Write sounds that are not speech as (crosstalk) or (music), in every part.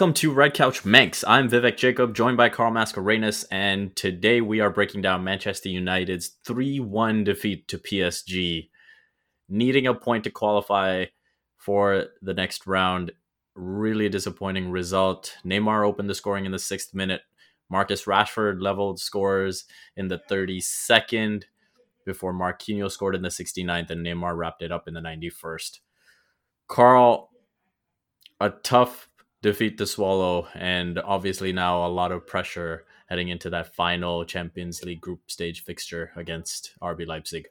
Welcome to Red Couch Manx. I'm Vivek Jacob, joined by Carl Mascarenhas, and today we are breaking down Manchester United's 3 1 defeat to PSG. Needing a point to qualify for the next round. Really disappointing result. Neymar opened the scoring in the sixth minute. Marcus Rashford leveled scores in the 32nd before Marquinhos scored in the 69th and Neymar wrapped it up in the 91st. Carl, a tough defeat the swallow, and obviously now a lot of pressure heading into that final Champions League group stage fixture against RB Leipzig.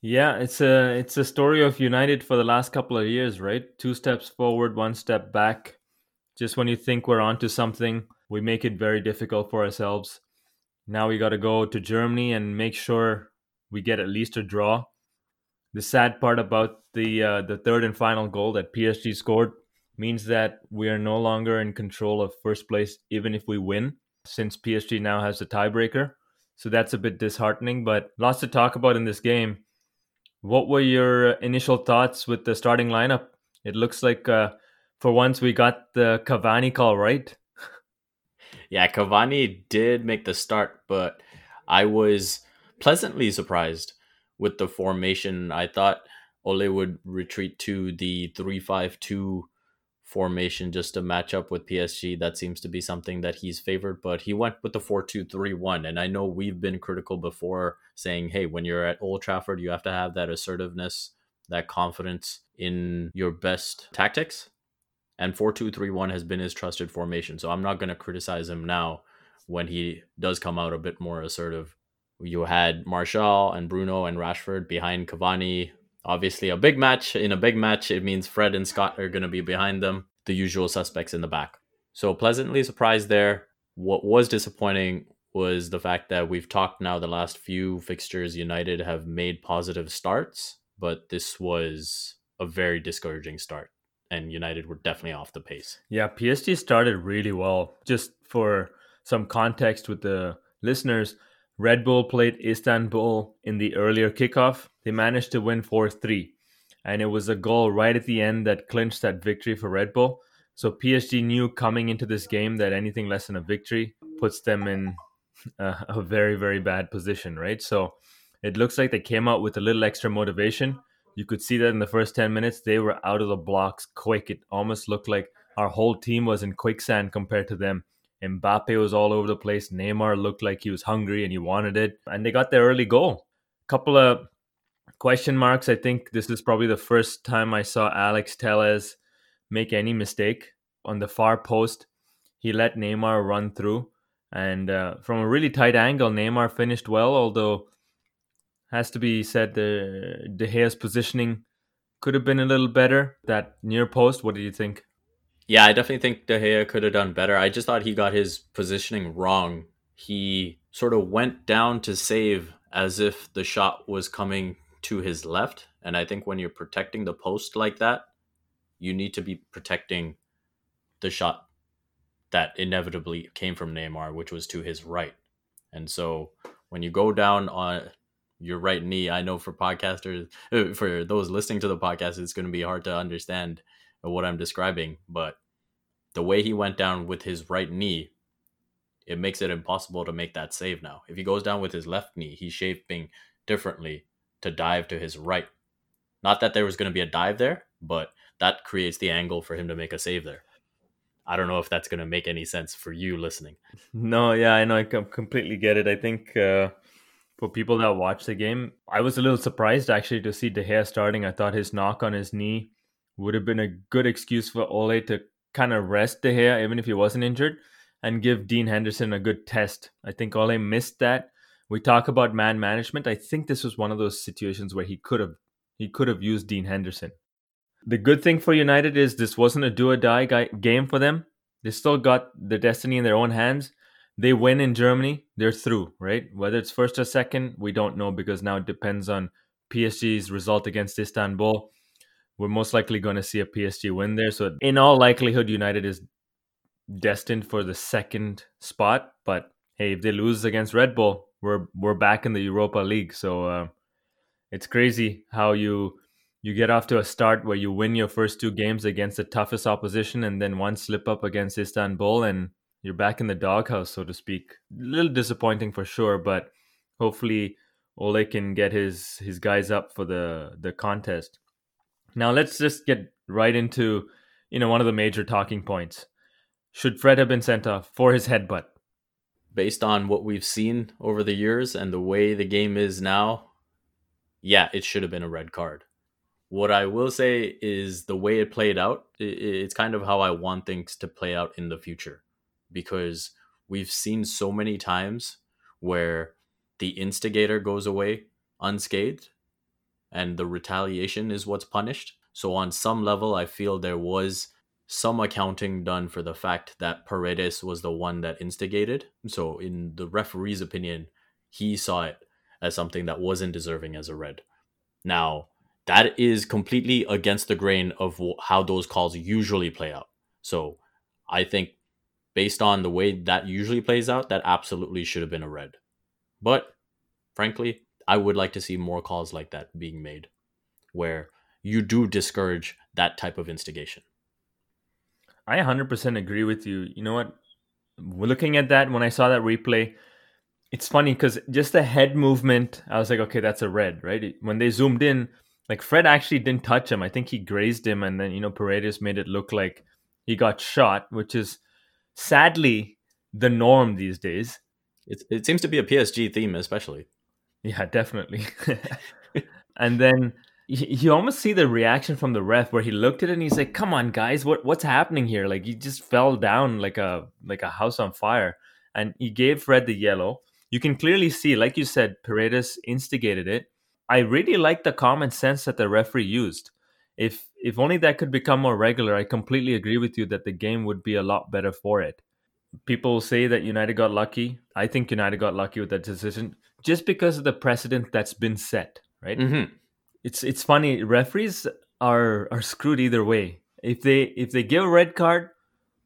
Yeah, it's a it's a story of United for the last couple of years, right? Two steps forward, one step back. Just when you think we're onto something, we make it very difficult for ourselves. Now we got to go to Germany and make sure we get at least a draw. The sad part about the uh, the third and final goal that PSG scored means that we are no longer in control of first place, even if we win, since PSG now has the tiebreaker. So that's a bit disheartening, but lots to talk about in this game. What were your initial thoughts with the starting lineup? It looks like uh, for once we got the Cavani call right. (laughs) yeah, Cavani did make the start, but I was pleasantly surprised with the formation. I thought Ole would retreat to the 3 5 2 formation just to match up with PSG. That seems to be something that he's favored, but he went with the 4 2 3 1. And I know we've been critical before saying, hey, when you're at Old Trafford, you have to have that assertiveness, that confidence in your best tactics. And 4 2 3 1 has been his trusted formation. So I'm not going to criticize him now when he does come out a bit more assertive. You had Martial and Bruno and Rashford behind Cavani, Obviously, a big match. In a big match, it means Fred and Scott are going to be behind them, the usual suspects in the back. So, pleasantly surprised there. What was disappointing was the fact that we've talked now the last few fixtures, United have made positive starts, but this was a very discouraging start. And United were definitely off the pace. Yeah, PSG started really well. Just for some context with the listeners, Red Bull played Istanbul in the earlier kickoff. They managed to win 4 3. And it was a goal right at the end that clinched that victory for Red Bull. So PSG knew coming into this game that anything less than a victory puts them in a, a very, very bad position, right? So it looks like they came out with a little extra motivation. You could see that in the first 10 minutes, they were out of the blocks quick. It almost looked like our whole team was in quicksand compared to them. Mbappe was all over the place. Neymar looked like he was hungry and he wanted it. And they got their early goal. Couple of question marks. I think this is probably the first time I saw Alex Telles make any mistake on the far post. He let Neymar run through. And uh, from a really tight angle, Neymar finished well, although has to be said the De Gea's positioning could have been a little better. That near post, what do you think? Yeah, I definitely think De Gea could have done better. I just thought he got his positioning wrong. He sort of went down to save as if the shot was coming to his left. And I think when you're protecting the post like that, you need to be protecting the shot that inevitably came from Neymar, which was to his right. And so when you go down on your right knee, I know for podcasters, uh, for those listening to the podcast, it's going to be hard to understand what I'm describing, but the way he went down with his right knee, it makes it impossible to make that save now. If he goes down with his left knee, he's shaping differently to dive to his right. Not that there was going to be a dive there, but that creates the angle for him to make a save there. I don't know if that's going to make any sense for you listening. No, yeah, I know. I completely get it. I think uh, for people that watch the game, I was a little surprised actually to see De Gea starting. I thought his knock on his knee would have been a good excuse for Ole to kind of rest De Gea, even if he wasn't injured, and give Dean Henderson a good test. I think Ole missed that. We talk about man management. I think this was one of those situations where he could have he could have used Dean Henderson. The good thing for United is this wasn't a do or die game for them. They still got the destiny in their own hands. They win in Germany, they're through, right? Whether it's first or second, we don't know because now it depends on PSG's result against Istanbul we're most likely going to see a PSG win there. So, in all likelihood, United is destined for the second spot. But hey, if they lose against Red Bull, we're we're back in the Europa League. So uh, it's crazy how you you get off to a start where you win your first two games against the toughest opposition and then one slip up against Istanbul and you're back in the doghouse, so to speak. A little disappointing for sure, but hopefully Ole can get his his guys up for the the contest. Now let's just get right into you know one of the major talking points. Should Fred have been sent off for his headbutt? Based on what we've seen over the years and the way the game is now, yeah, it should have been a red card. What I will say is the way it played out, it's kind of how I want things to play out in the future because we've seen so many times where the instigator goes away unscathed and the retaliation is what's punished. So, on some level, I feel there was some accounting done for the fact that Paredes was the one that instigated. So, in the referee's opinion, he saw it as something that wasn't deserving as a red. Now, that is completely against the grain of how those calls usually play out. So I think based on the way that usually plays out, that absolutely should have been a red. But frankly, I would like to see more calls like that being made where you do discourage that type of instigation. I 100% agree with you. You know what? Looking at that, when I saw that replay, it's funny because just the head movement, I was like, okay, that's a red, right? When they zoomed in, like Fred actually didn't touch him. I think he grazed him, and then you know Paredes made it look like he got shot, which is sadly the norm these days. It it seems to be a PSG theme, especially. Yeah, definitely. and then you almost see the reaction from the ref where he looked at it and he's like, "Come on, guys, what what's happening here?" Like he just fell down like a like a house on fire, and he gave Fred the yellow. You can clearly see, like you said, Paredes instigated it I really like the common sense that the referee used. If if only that could become more regular, I completely agree with you that the game would be a lot better for it. People say that United got lucky. I think United got lucky with that decision just because of the precedent that's been set, right? Mm-hmm. It's it's funny. Referees are are screwed either way. If they if they give a red card,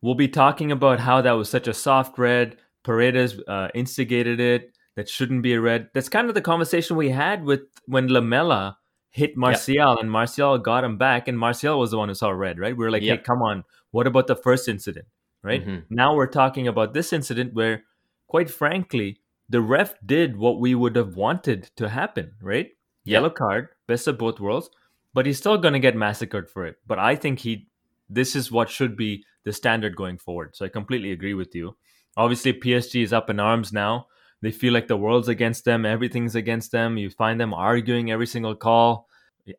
we'll be talking about how that was such a soft red. Paredes uh, instigated it that shouldn't be a red. That's kind of the conversation we had with when Lamela hit Martial yep. and Martial got him back, and Martial was the one who saw red, right? We were like, yep. hey, come on, what about the first incident, right? Mm-hmm. Now we're talking about this incident where, quite frankly, the ref did what we would have wanted to happen, right? Yep. Yellow card, best of both worlds, but he's still going to get massacred for it. But I think he, this is what should be the standard going forward. So I completely agree with you. Obviously, PSG is up in arms now they feel like the world's against them, everything's against them. You find them arguing every single call.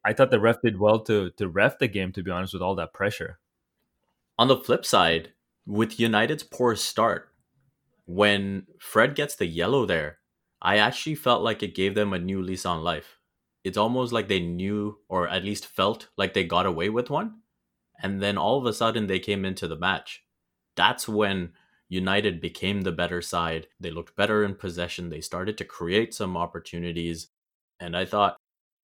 I thought the ref did well to to ref the game, to be honest, with all that pressure. On the flip side, with United's poor start, when Fred gets the yellow there, I actually felt like it gave them a new lease on life. It's almost like they knew, or at least felt like they got away with one. And then all of a sudden they came into the match. That's when United became the better side. They looked better in possession. They started to create some opportunities. And I thought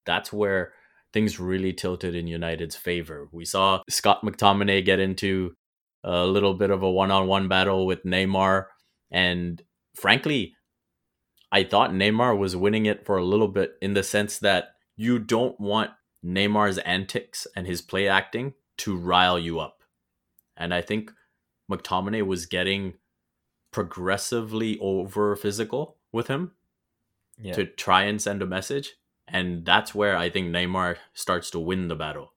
that's where things really tilted in United's favor. We saw Scott McTominay get into a little bit of a one on one battle with Neymar. And frankly, I thought Neymar was winning it for a little bit in the sense that you don't want Neymar's antics and his play acting to rile you up. And I think McTominay was getting progressively over physical with him yeah. to try and send a message. And that's where I think Neymar starts to win the battle.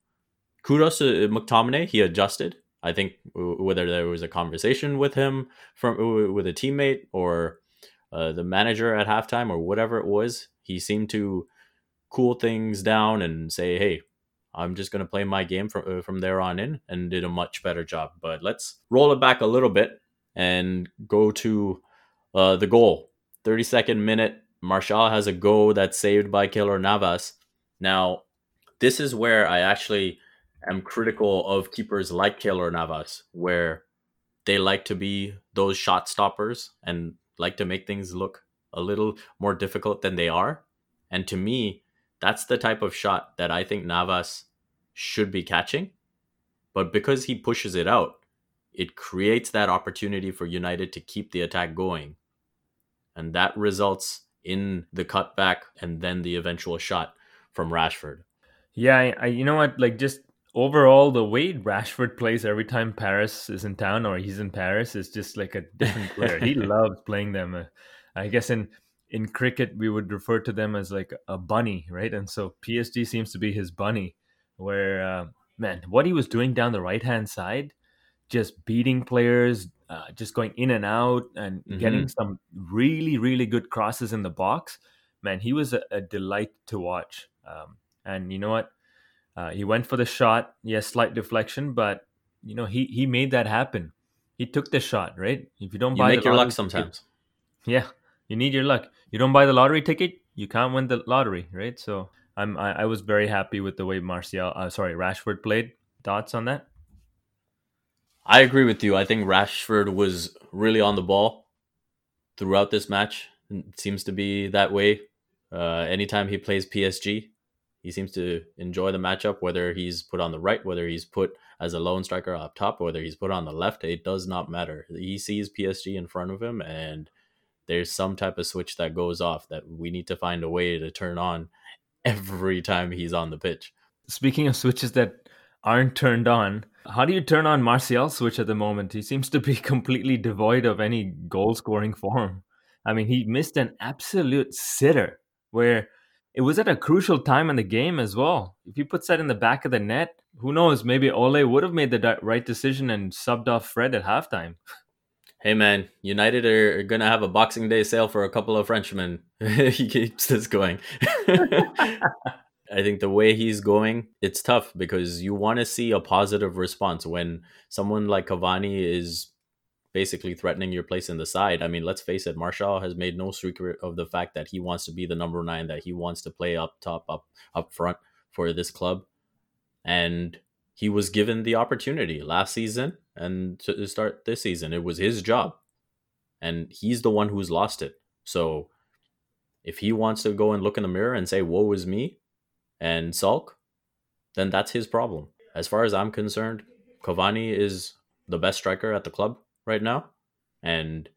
Kudos to uh, McTominay. He adjusted. I think whether there was a conversation with him from with a teammate or uh, the manager at halftime or whatever it was, he seemed to cool things down and say, "Hey, I'm just going to play my game from uh, from there on in and did a much better job. But let's roll it back a little bit and go to uh, the goal. 32nd minute, Martial has a goal that's saved by Keylor Navas. Now, this is where I actually am critical of keepers like Keylor Navas, where they like to be those shot stoppers and like to make things look a little more difficult than they are. And to me, that's the type of shot that I think Navas should be catching. But because he pushes it out, it creates that opportunity for United to keep the attack going. And that results in the cutback and then the eventual shot from Rashford. Yeah, I, I, you know what? Like just overall, the way Rashford plays every time Paris is in town or he's in Paris is just like a different (laughs) player. he loves playing them. Uh, I guess in in cricket we would refer to them as like a bunny, right? And so PSG seems to be his bunny. Where uh, man, what he was doing down the right hand side, just beating players, uh, just going in and out and mm-hmm. getting some really really good crosses in the box. Man, he was a, a delight to watch. Um, and you know what? Uh, he went for the shot. Yes, slight deflection, but you know he he made that happen. He took the shot, right? If you don't you buy make your luck sometimes. (laughs) Yeah, you need your luck. You don't buy the lottery ticket, you can't win the lottery, right? So I'm I, I was very happy with the way Martial, uh, sorry, Rashford played. Thoughts on that? I agree with you. I think Rashford was really on the ball throughout this match. It seems to be that way. Uh, anytime he plays PSG, he seems to enjoy the matchup, whether he's put on the right, whether he's put as a lone striker up top, whether he's put on the left. It does not matter. He sees PSG in front of him, and there's some type of switch that goes off that we need to find a way to turn on (laughs) every time he's on the pitch. Speaking of switches that aren't turned on, how do you turn on Martial's switch at the moment? He seems to be (laughs) completely devoid of any goal scoring form. I mean, he missed an absolute sitter where it was at a crucial time in the game as well. If he puts that in the back of the net, who knows? Maybe Ole would have made the right decision and subbed off Fred at halftime. (laughs) Hey man, United are gonna have a Boxing Day sale for a couple of Frenchmen. (laughs) he keeps this going. (laughs) I think the way he's going, it's tough because you want to see a positive response when someone like Cavani is basically threatening your place in the side. I mean, let's face it, Martial has made no secret of the fact that he wants to be the number nine, that he wants to play up top, up up front for this club, and he was given the opportunity last season and to start this season. It was his job, and he's the one who's lost it. So, if he wants to go and look in the mirror and say "Woe is me," and sulk, then that's his problem. As far as I'm concerned, Cavani is the best striker at the club right now, and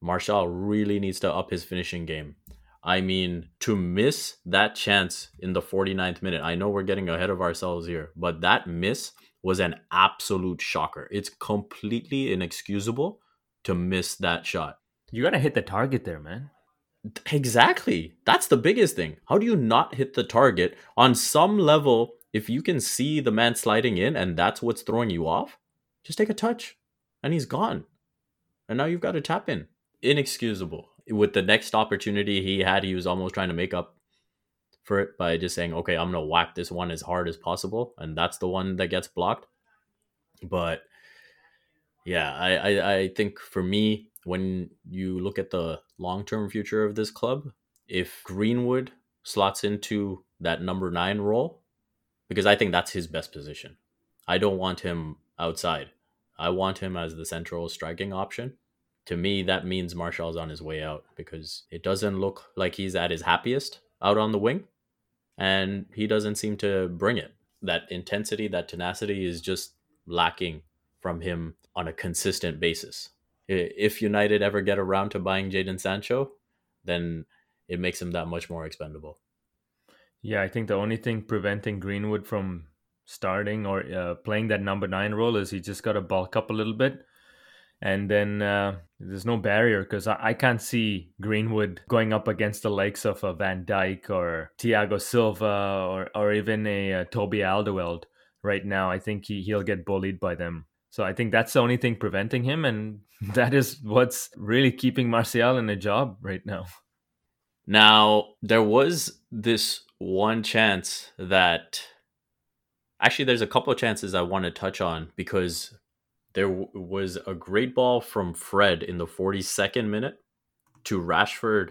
Martial really needs to up his finishing game. I mean, to miss that chance in the 49th minute, I know we're getting ahead of ourselves here, but that miss was an absolute shocker. It's completely inexcusable to miss that shot. You got to hit the target there, man. Exactly. That's the biggest thing. How do you not hit the target on some level? If you can see the man sliding in and that's what's throwing you off, just take a touch and he's gone. And now you've got to tap in. Inexcusable. With the next opportunity he had, he was almost trying to make up for it by just saying, okay, I'm going to whack this one as hard as possible. And that's the one that gets blocked. But yeah, I, I, I think for me, when you look at the long term future of this club, if Greenwood slots into that number nine role, because I think that's his best position. I don't want him outside. I want him as the central striking option. To me, that means Martial's on his way out because it doesn't look like he's at his happiest out on the wing. And he doesn't seem to bring it. That intensity, that tenacity is just lacking from him on a consistent basis. If United ever get around to buying Jadon Sancho, then it makes him that much more expendable. Yeah, I think the only thing preventing Greenwood from starting or uh, playing that number nine role is he just got to bulk up a little bit. And then uh, there's no barrier because I, I, can't see Greenwood going up against the likes of a Van Dijk or Thiago Silva or, or even a, a uh, Toby Alderweireld right now. I think he, he'll get bullied by them. So I think that's the only thing preventing him. And (laughs) that is what's really keeping Martial in a job right now. Now, there was this one chance that Actually, there's a couple of chances I want to touch on because there w- was a great ball from Fred in the 42nd minute to Rashford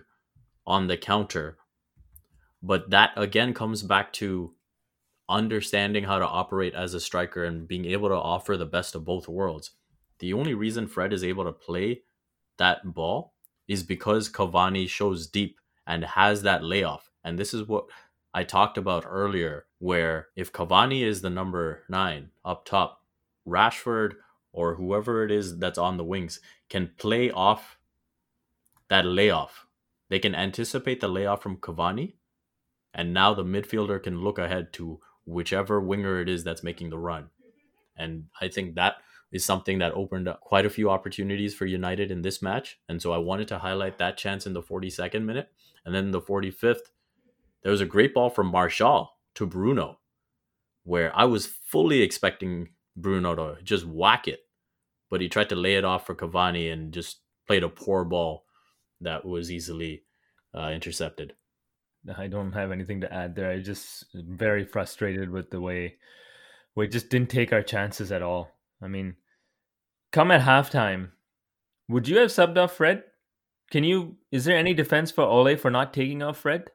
on the counter. But that again comes back to understanding how to operate as a striker and being able to offer the best of both worlds. The only reason Fred is able to play that ball is because Cavani shows deep and has that layoff. And this is what I talked about earlier, where if Cavani is the number nine up top, Rashford or whoever it is that's on the wings can play off that layoff. They can anticipate the layoff from Cavani And now the midfielder can look ahead to whichever winger it is that's making the run. And I think that is something that opened up quite a few opportunities for United in this match. And so I wanted to highlight that chance in the 42nd minute. And then the 45th, there was a great ball from Martial to Bruno, where I was fully expecting Bruno to just whack it. But he tried to lay it off for Cavani and just played a poor ball that was easily uh, intercepted. I don't have anything to add there. I just very frustrated with the way we just didn't take our chances at all. I mean, come at halftime, would you have subbed off Fred? Can you? Is there any defense for Ole for not taking off Fred?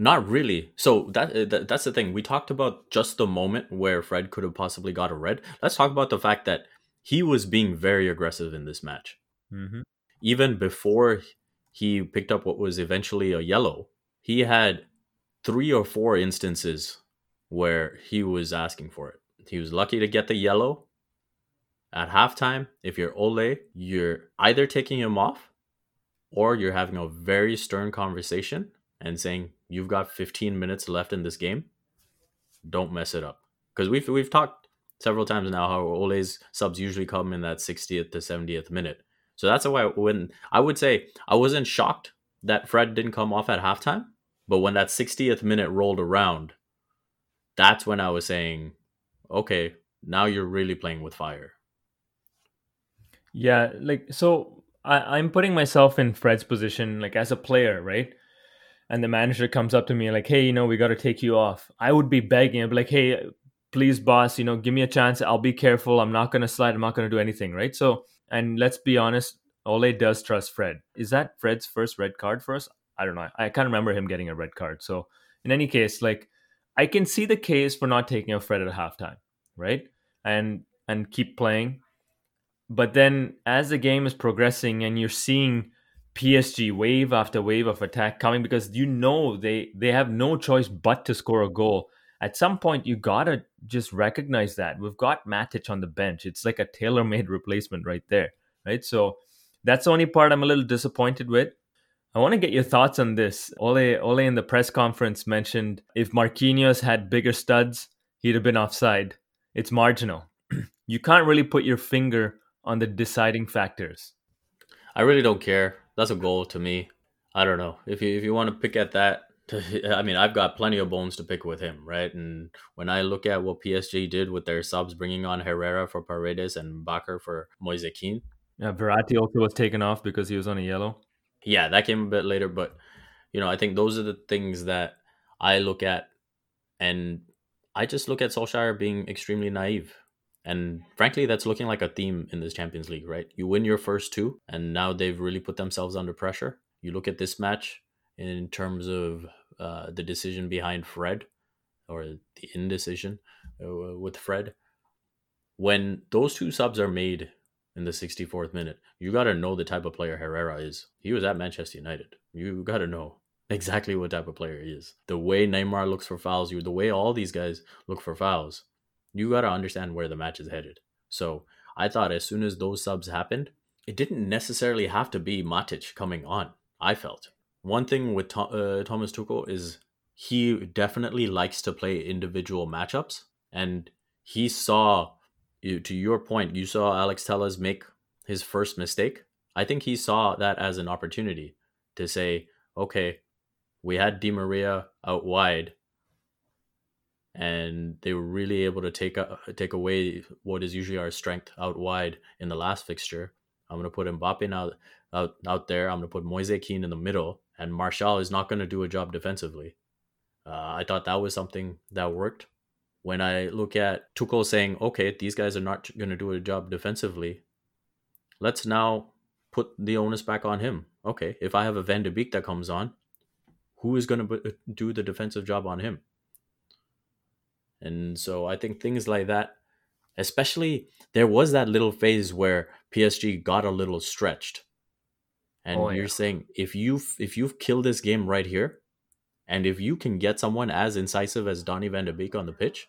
Not really. So that, uh, that that's the thing. We talked about just the moment where Fred could have possibly got a red. Let's talk about the fact that he was being very aggressive in this match. Mm-hmm. Even before he picked up what was eventually a yellow, he had three or four instances where he was asking for it. He was lucky to get the yellow. At halftime, if you're Ole, you're either taking him off or you're having a very stern conversation and saying, You've got 15 minutes left in this game. Don't mess it up. Because we've we've talked several times now how Ole's subs usually come in that 60th to 70th minute. So that's why when I would say I wasn't shocked that Fred didn't come off at halftime, but when that 60th minute rolled around, that's when I was saying, okay, now you're really playing with fire. Yeah, like so I, I'm putting myself in Fred's position, like as a player, right? And the manager comes up to me like, hey, you know, we got to take you off. I would be begging, I'd be like, hey, please, boss, you know, give me a chance. I'll be careful. I'm not going to slide. I'm not going to do anything, right? So and let's be honest, Ole does trust Fred. Is that Fred's first red card for us? I don't know. I can't remember him getting a red card. So in any case, like I can see the case for not taking a Fred at halftime, right? And and keep playing. But then as the game is progressing and you're seeing PSG wave after wave of attack coming because you know they they have no choice but to score a goal. At some point you gotta just recognize that we've got Matic on the bench. It's like a tailor-made replacement right there, right? So that's the only part I'm a little disappointed with. I want to get your thoughts on this. Ole, Ole in the press conference mentioned if Marquinhos had bigger studs, he'd have been offside. It's marginal. (clears throat) you can't really put your finger on the deciding factors. I really don't care. That's a goal to me. I don't know if you if you want to pick at that (laughs) I mean, I've got plenty of bones to pick with him, right? And when I look at what PSG did with their subs, bringing on Herrera for Paredes and Bakker for Moise Kean. Yeah, Verratti also was taken off because he was on a yellow. Yeah, that came a bit later, but you know, I think those are the things that I look at, and I just look at Solskjaer being extremely naive. And frankly, that's looking like a theme in this Champions League, right? You win your first two, and now they've really put themselves under pressure. You look at this match in terms of uh, the decision behind Fred or the indecision uh, with Fred. When those two subs are made in the 64th minute, you got to know the type of player Herrera is. He was at Manchester United. You got to know exactly what type of player he is. The way Neymar looks for fouls, you the way all these guys look for fouls, you got to understand where the match is headed. So I thought as soon as those subs happened, it didn't necessarily have to be Matic coming on. I felt one thing with uh, Thomas Tuchel is he definitely likes to play individual matchups, and he saw, to your point, you saw Alex Telles make his first mistake. I think he saw that as an opportunity to say, okay, we had Di Maria out wide, and they were really able to take a, take away what is usually our strength out wide in the last fixture. I'm gonna put Mbappe out out out there. I'm gonna put Moise Kean in the middle, and Martial is not going to do a job defensively. Uh, I thought that was something that worked. When I look at Tuchel saying, okay, these guys are not going to do a job defensively, let's now put the onus back on him. Okay, if I have a Van de Beek that comes on, who is going to do the defensive job on him? And so I think things like that, especially there was that little phase where PSG got a little stretched and oh, you're yeah. saying if you if you've killed this game right here, and if you can get someone as incisive as Donny Van de Beek on the pitch,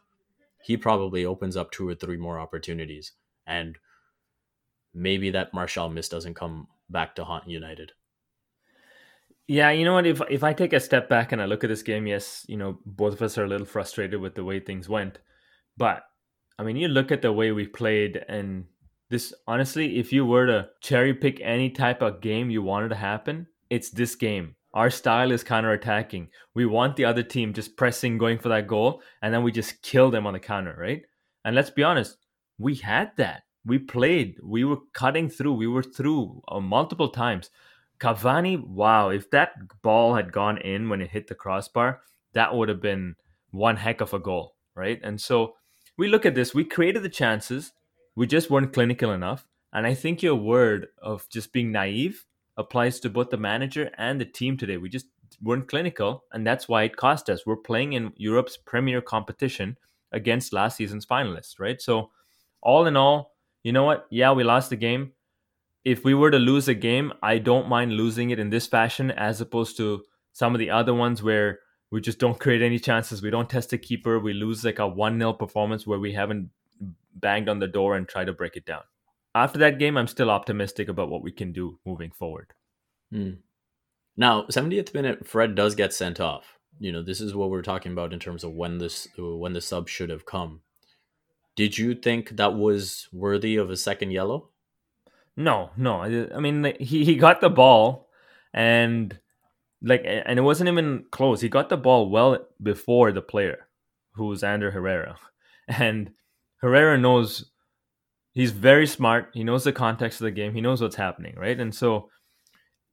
he probably opens up two or three more opportunities, and maybe that Martial miss doesn't come back to haunt United. Yeah, you know what? If if I take a step back and I look at this game, yes, you know, both of us are a little frustrated with the way things went. But I mean, you look at the way we played, and this honestly, if you were to cherry pick any type of game you wanted to happen, it's this game. Our style is counter attacking. We want the other team just pressing, going for that goal, and then we just kill them on the counter, right? And let's be honest, we had that. We played. We were cutting through. We were through uh, multiple times. Cavani, wow, if that ball had gone in when it hit the crossbar, that would have been one heck of a goal, right? And so we look at this, we created the chances, we just weren't clinical enough. And I think your word of just being naive applies to both the manager and the team today. We just weren't clinical, and that's why it cost us. We're playing in Europe's premier competition against last season's finalists, right? So, all in all, you know what? Yeah, we lost the game if we were to lose a game, I don't mind losing it in this fashion as opposed to some of the other ones where we just don't create any chances. We don't test a keeper. We lose like a 1 0 performance where we haven't banged on the door and try to break it down. After that game, I'm still optimistic about what we can do moving forward. Hmm. Now, 70th minute, Fred does get sent off. You know, this is what we're talking about in terms of when this when the sub should have come. Did you think that was worthy of a second yellow? No, no. I mean, he he got the ball, and like, and it wasn't even close. He got the ball well before the player, who was Ander Herrera, (laughs) and Herrera knows he's very smart. He knows the context of the game. He knows what's happening, right? And so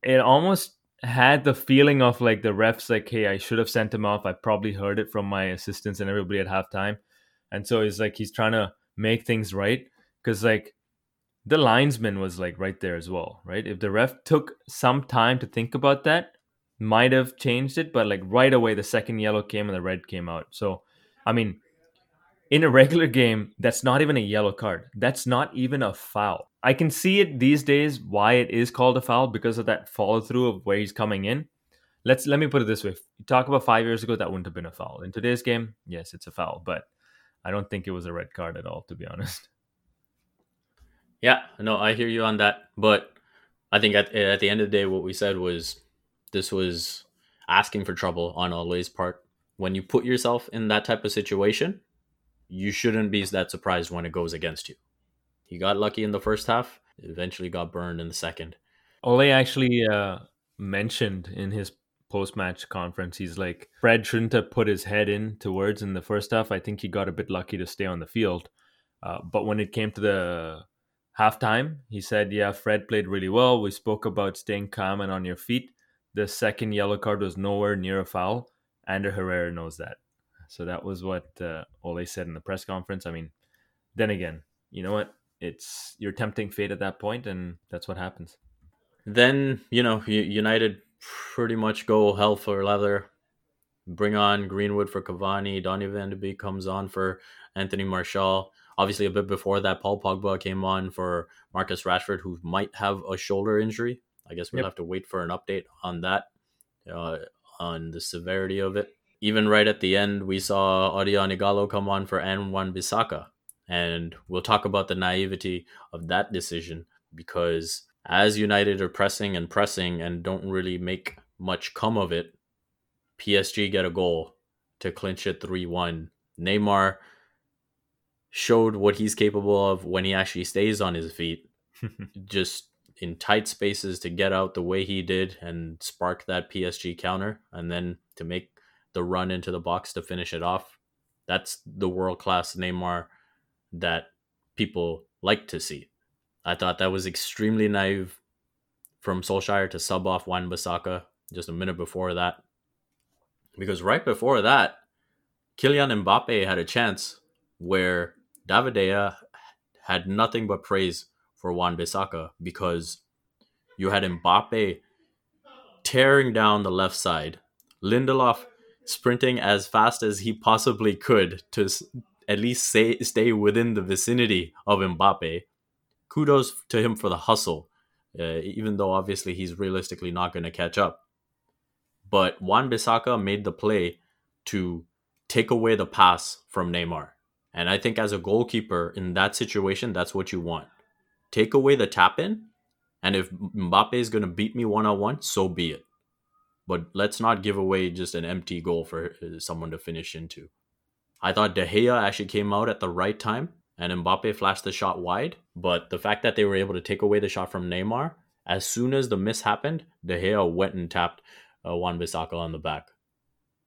it almost had the feeling of like the refs like, hey, I should have sent him off. I probably heard it from my assistants and everybody at halftime, and so he's like he's trying to make things right because like the linesman was like right there as well, right? If the ref took some time to think about that, might have changed it, but like right away the second yellow came and the red came out. So, I mean, in a (laughs) regular game, that's not even a yellow card. That's not even a foul. I can see it these days why it is called a foul because of that follow through of where he's coming in. Let's let me put it this way. Talk about five years ago, that wouldn't have been a foul. In today's game, yes, it's a foul, but I don't think it was a red card at all, to be honest. Yeah, no, I hear you on that. But I think at, at the end of the day, what we said was this was asking for trouble on Ole's part. When you put yourself in that type of situation, you shouldn't be that surprised when it goes against you. He got lucky in the first half, eventually got burned in the second. Ole actually uh, mentioned in his post match conference, he's like, Fred shouldn't have put his head in towards in the first half. I think he got a bit lucky to stay on the field. Uh, but when it came to the halftime, he said, Yeah, Fred played really well. We spoke about staying calm and on your feet. The second yellow card was nowhere near a foul. Ander Herrera knows that. So that was what uh, Ole said in the press conference. I mean, then again, you know what? It's you're tempting fate at that point, and that's what happens. Then you know United pretty much go hell for leather. Bring on Greenwood for Cavani. Donny Van de Beek comes on for Anthony Martial. Obviously, a bit before that, Paul Pogba came on for Marcus Rashford, who might have a shoulder injury. I guess we'll yep. have to wait for an update on that, uh, on the severity of it. Even right at the end, we saw Odion Ighalo come on for N Wan-Bissaka. And we'll talk about the naivety of that decision because as United are pressing and pressing and don't really make much come of it, PSG get a goal to clinch it 3 1. Neymar showed what he's capable of when he actually stays on his feet, (laughs) just in tight spaces to get out the way he did and spark that PSG counter, and then to make the run into the box to finish it off. That's the world class Neymar that people like to see. I thought that was extremely naive from Solskjaer to sub off Wan Bissaka just a minute before that. Because right before that, Kylian Mbappe had a chance where David De Gea had nothing but praise for Wan Bissaka because you had Mbappe tearing down the left side, Lindelof sprinting as fast as he possibly could to at least stay, stay within the vicinity of Mbappe. Kudos to him for the hustle, uh, even though obviously he's realistically not going to catch up. But Wan Bissaka made the play to take away the pass from Neymar. And I think as a goalkeeper in that situation, that's what you want. Take away the tap in, and if Mbappe is going to beat me one on one, so be it. but let's not give away just an empty goal for uh, someone to finish into. I thought De Gea actually came out at the right time and Mbappe flashed the shot wide, but the fact that they were able to take away the shot from Neymar, as soon as the miss happened, De Gea went and tapped uh, Wan Bissaka on the back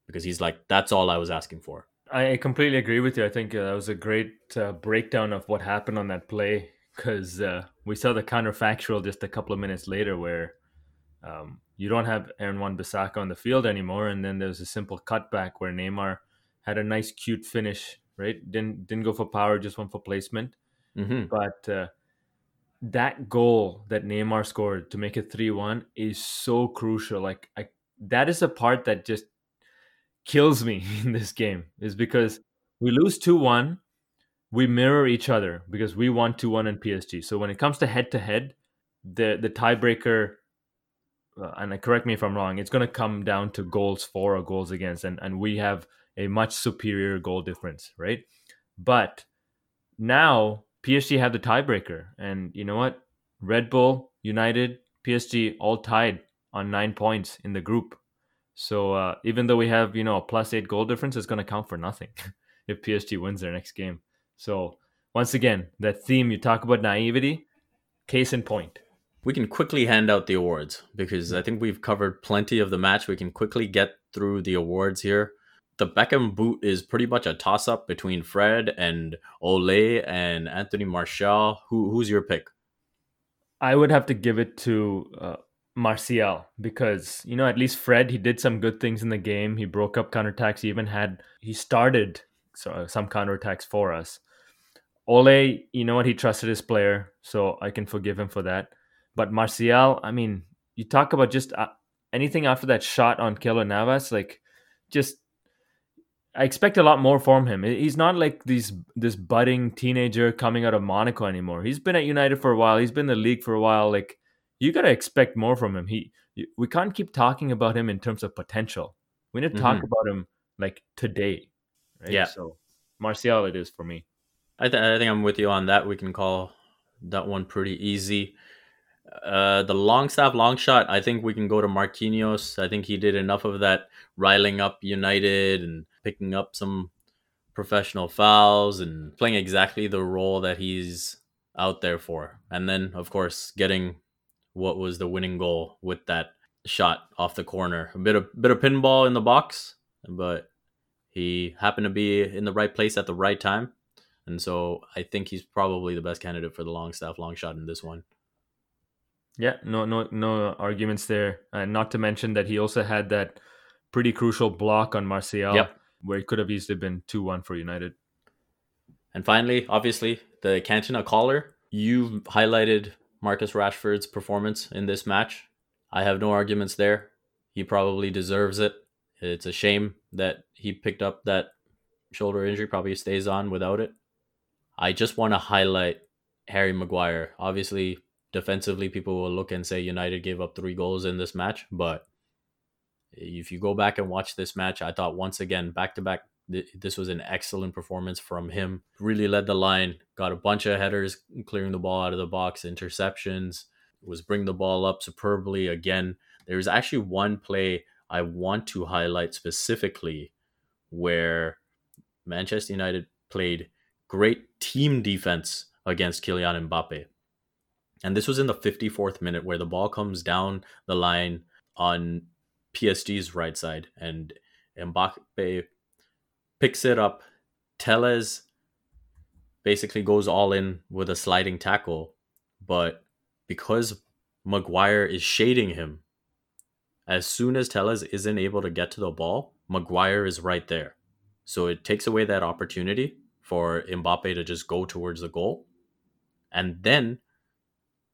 because he's like, that's all I was asking for. I completely agree with you. I think uh, that was a great uh, breakdown of what happened on that play because uh, we saw the counterfactual just a couple of minutes later where um, you don't have Aaron Wan Bissaka on the field anymore, and then there was a simple cutback where Neymar had a nice, cute finish. Right, didn't didn't go for power, just went for placement. Mm-hmm. But uh, that goal that Neymar scored to make it three one is so crucial. Like I, that is a part that just kills me (laughs) in this game is because we lose 2-1 we mirror each other because we won 2-1 in PSG so when it comes to head to head the the tiebreaker uh, and correct me if I'm wrong it's going to come down to goals for or goals against and and we have a much superior goal difference right? But now PSG have the tiebreaker and you know what? Red Bull United PSG all tied on 9 points in the group so uh, even though we have you know a plus eight goal difference, it's going to count for nothing (laughs) if PSG wins their next game. So once again, that theme you talk about naivety, case in point. We can quickly hand out the awards because I think we've covered plenty of the match. We can quickly get through the awards here. The Beckham boot is pretty much a toss up between Fred and Ole and Anthony Martial. Who who's your pick? I would have to give it to uh, Martial because you know at least Fred he did some good things in the game. He broke up counterattacks. He even had he started so, some counterattacks for us. Ole, you know what he trusted his player, so I can forgive him for that. But Martial, I mean, you talk about just uh, anything after that shot on Keylor Navas, like just I expect a lot more from him. He's not like these this budding teenager coming out of Monaco anymore. He's been at United for a while. He's been in the league for a while. Like you got to expect more from him. He we can't keep talking about him in terms of potential. We need to talk mm-hmm. about him like today. Right? Yeah. So Martial, it is for me. I, th- I think I'm with you on that. We can call that one pretty easy. Uh, the Longstaff long shot, I think we can go to Marquinhos. I think he did enough of that, riling up United and picking up some professional fouls and playing exactly the role that he's out there for. And then, of course, getting what was the winning goal with that shot off the corner. A bit of bit of pinball in the box, but he happened to be in the right place at the right time. And so I think he's probably the best candidate for the Longstaff long shot in this one. Yeah, no no no arguments there. And not to mention that he also had that pretty crucial block on Martial yep. where it could have easily been 2-1 for United. And finally, obviously, the Cantona collar. You highlighted Marcus Rashford's performance in this match. I have no arguments there. He probably deserves it. It's a shame that he picked up that shoulder injury, probably stays on without it. I just want to highlight Harry Maguire. Obviously, defensively, people will look and say United gave up three goals in this match, but if you go back and watch this match, I thought once again, back to back this was an excellent performance from him. Really led the line, got a bunch of headers, clearing the ball out of the box, interceptions, was bring the ball up superbly again. There's actually one play I want to highlight specifically where Manchester United played great team defense against Kylian Mbappe. And this was in the 54th minute where the ball comes down the line on PSG's right side and Mbappe picks it up. Telles basically goes all in with a sliding tackle, but because Maguire is shading him, as soon as Telles isn't able to get to the ball, Maguire is right there. So it takes away that opportunity for Mbappe to just go towards the goal. And then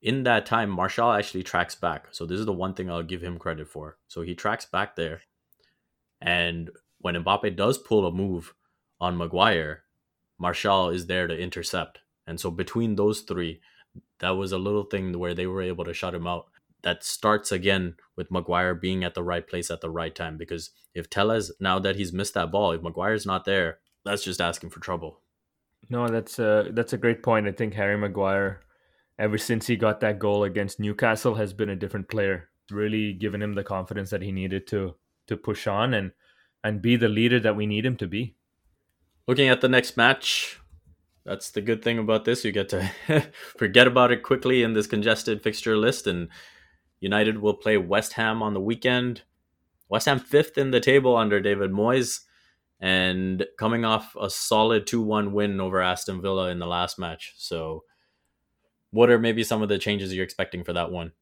in that time, Martial actually tracks back. So this is the one thing I'll give him credit for. So he tracks back there. And when Mbappe does pull a move on Maguire, Martial is there to intercept. And so between those three, that was a little thing where they were able to shut him out. That starts again with Maguire being at the right place at the right time. Because if Telles, now that he's missed that ball, if Maguire's not there, that's just asking for trouble. No, that's a that's a great point. I think Harry Maguire, ever since he got that goal against Newcastle, has been a different player. really given him the confidence that he needed to to push on and and be the leader that we need him to be. Looking at the next match, that's the good thing about this. You get to (laughs) forget about it quickly in this congested fixture list, and United will play West Ham on the weekend. West Ham fifth in the table under David Moyes, and coming off a solid 2 1 win over Aston Villa in the last match. So, what are maybe some of the changes you're expecting for that one?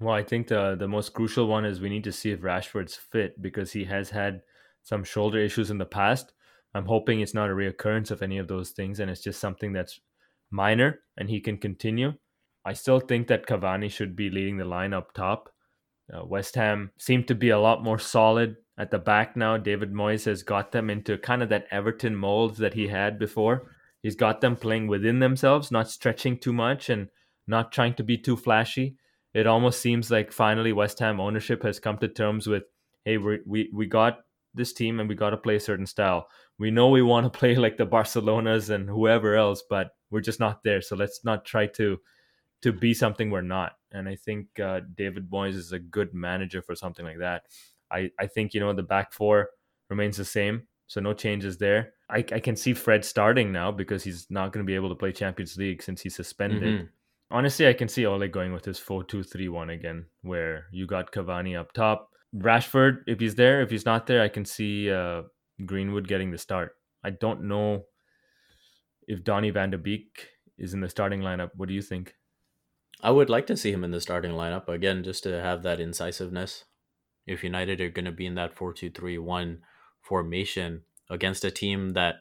Well, I think the the most crucial one is we need to see if Rashford's fit because he has had some shoulder issues in the past. I'm hoping it's not a reoccurrence of any of those things and it's just something that's minor and he can continue. I still think that Cavani should be leading the line up top. Uh, West Ham seem to be a lot more solid at the back now. David Moyes has got them into kind of that Everton mold that he had before. He's got them playing within themselves, not stretching too much and not trying to be too flashy it almost seems like finally West Ham ownership has come to terms with, hey, we we we got this team and we got to play a certain style. We know we want to (laughs) play like the Barcelonas and whoever else, but we're just not there. So let's not try to to be something we're not. And I think uh, David Moyes is a good manager for something like that. I I think you know the back four remains the same, so no changes there. I, I can see Fred starting now because he's not going to be able to play Champions League since he's suspended. Mm-hmm. Honestly, I can see Ole going with his 4 2 3 1 again, where you got Cavani up top. Rashford, if he's there, if he's not there, I can see uh, Greenwood getting the start. I don't know if Donny van de Beek is in the starting lineup. What do you think? I would like to see him in the starting lineup again, just to have that incisiveness. If United are going to be in that 4 2 3 1 formation against a team that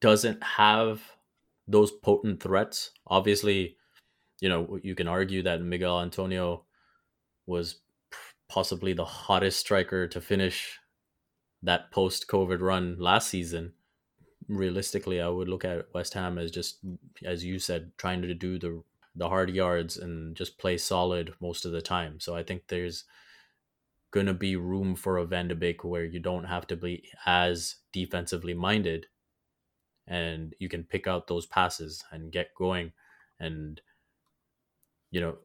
doesn't have those potent threats. Obviously, you know, you can argue that Michail Antonio was possibly the hottest striker to finish that post COVID run last season. Realistically, I would look at West Ham as just, as you said, trying to do the the hard yards and just play solid most of the time. So I think there's going to be room for a Van de Beek where you don't have to be as defensively minded and you can pick out those passes and get going and you know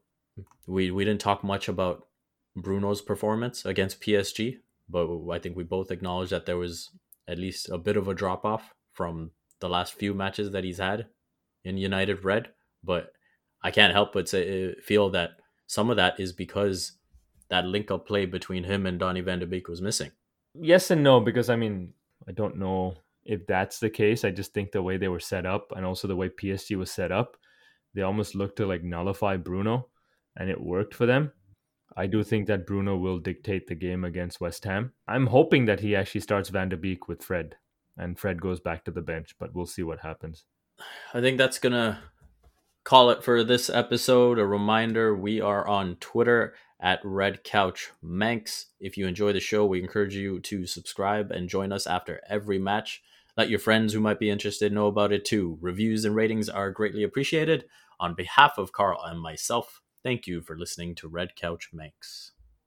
we we didn't talk much about Bruno's performance against PSG but I think we both acknowledge that there was at least a bit of a drop off from the last few matches that he's had in United Red but I can't help but say, feel that some of that is because that link up play between him and Donny van de Beek was missing. Yes and no because I mean I don't know if that's the case, I just think the way they were set up and also the way PSG was set up, they almost looked to like nullify Bruno and it worked for them. I do think that Bruno will dictate the game against West Ham. I'm hoping that he actually starts Van de Beek with Fred and Fred goes back to the bench, but we'll see what happens. I think that's going to call it for this episode. A reminder we are on Twitter at Red Couch Manx. If you enjoy the show, we encourage you to subscribe and join us after every match. Let your friends who might be interested know about it too. Reviews and ratings are greatly appreciated. On behalf of Carl and myself, thank you for listening to Red Couch Manx.